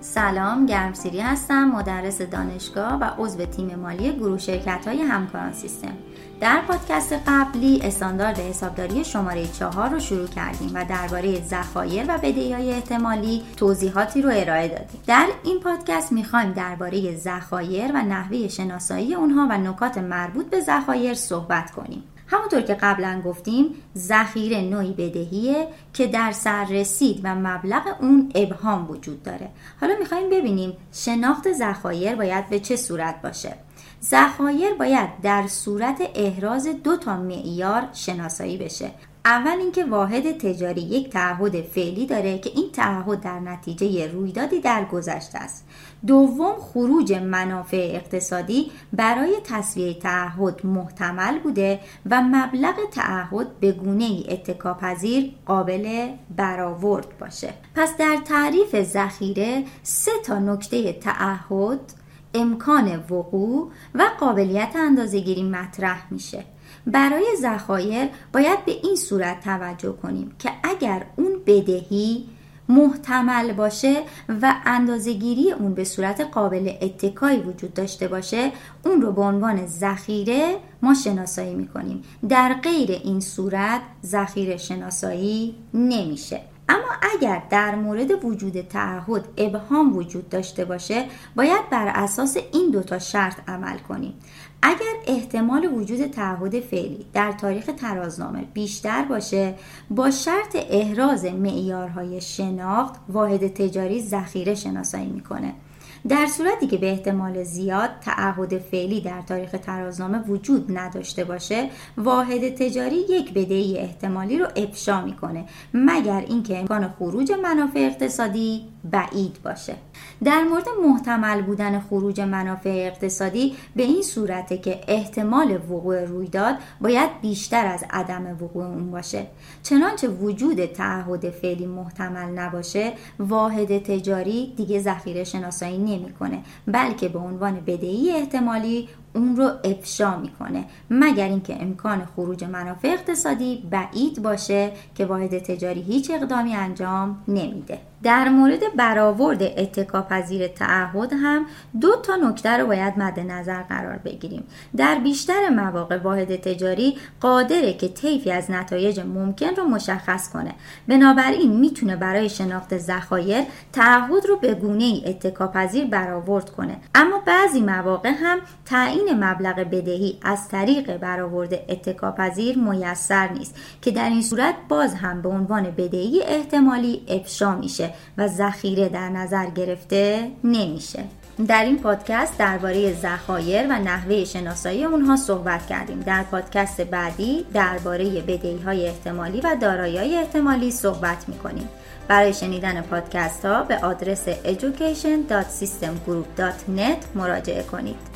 سلام گرمسیری هستم مدرس دانشگاه و عضو تیم مالی گروه شرکت های همکاران سیستم. در پادکست قبلی استاندارد حسابداری شماره چهار رو شروع کردیم و درباره ذخایر و بدهی های احتمالی توضیحاتی رو ارائه دادیم. در این پادکست می‌خوایم درباره ذخایر و نحوه شناسایی اونها و نکات مربوط به ذخایر صحبت کنیم. همونطور که قبلا گفتیم ذخیره نوعی بدهیه که در سررسید و مبلغ اون ابهام وجود داره. حالا می‌خوایم ببینیم شناخت ذخایر باید به چه صورت باشه. ذخایر باید در صورت احراز دو تا معیار شناسایی بشه. اول اینکه واحد تجاری یک تعهد فعلی داره که این تعهد در نتیجه رویدادی در گذشته است. دوم خروج منافع اقتصادی برای تصویه تعهد محتمل بوده و مبلغ تعهد به گونه ای اتکاپذیر قابل برآورد باشه. پس در تعریف ذخیره سه تا نکته تعهد امکان وقوع و قابلیت اندازهگیری مطرح میشه. برای ذخایر باید به این صورت توجه کنیم که اگر اون بدهی محتمل باشه و اندازهگیری اون به صورت قابل اتکایی وجود داشته باشه اون رو به عنوان ذخیره ما شناسایی می‌کنیم. در غیر این صورت ذخیره شناسایی نمیشه. اما اگر در مورد وجود تعهد ابهام وجود داشته باشه باید بر اساس این دوتا شرط عمل کنیم. اگر احتمال وجود تعهد فعلی در تاریخ ترازنامه بیشتر باشه با شرط احراز معیارهای شناخت واحد تجاری ذخیره شناسایی می‌کنه. در صورتی که به احتمال زیاد تعهد فعلی در تاریخ ترازنامه وجود نداشته باشه واحد تجاری یک بدهی احتمالی رو افشا می‌کنه مگر اینکه امکان خروج منافع اقتصادی بعید باشه. در مورد محتمل بودن خروج منافع اقتصادی به این صورته که احتمال وقوع رویداد باید بیشتر از عدم وقوع اون باشه. چنانچه وجود تعهد فعلی محتمل نباشه واحد تجاری دیگه ذخیره شناسایی نمی‌کنه بلکه به عنوان بدهی احتمالی اون رو افشا می‌کنه. مگر اینکه امکان خروج منافع اقتصادی بعید باشه که واحد تجاری هیچ اقدامی انجام نمیده. در مورد برآورد اتکاپذیر تعهد هم دو تا نکته رو باید مد نظر قرار بگیریم. در بیشتر مواقع واحد تجاری قادره که طیفی از نتایج ممکن رو مشخص کنه. بنابراین می‌تونه برای شناخت ذخایر تعهد رو به گونه ای اتکاپذیر برآورد کنه. اما بعضی مواقع هم تعیین مبلغ بدهی از طریق برآورد اتکاپذیر میسر نیست که در این صورت باز هم به عنوان بدهی احتمالی افشا میشه. و ذخیره در نظر گرفته نمیشه. در این پادکست درباره ذخایر و نحوه شناسایی اونها صحبت کردیم. در پادکست بعدی درباره بدهی های احتمالی و دارایی احتمالی صحبت می‌کنیم. برای شنیدن پادکست ها به آدرس education.systemgroup.net مراجعه کنید.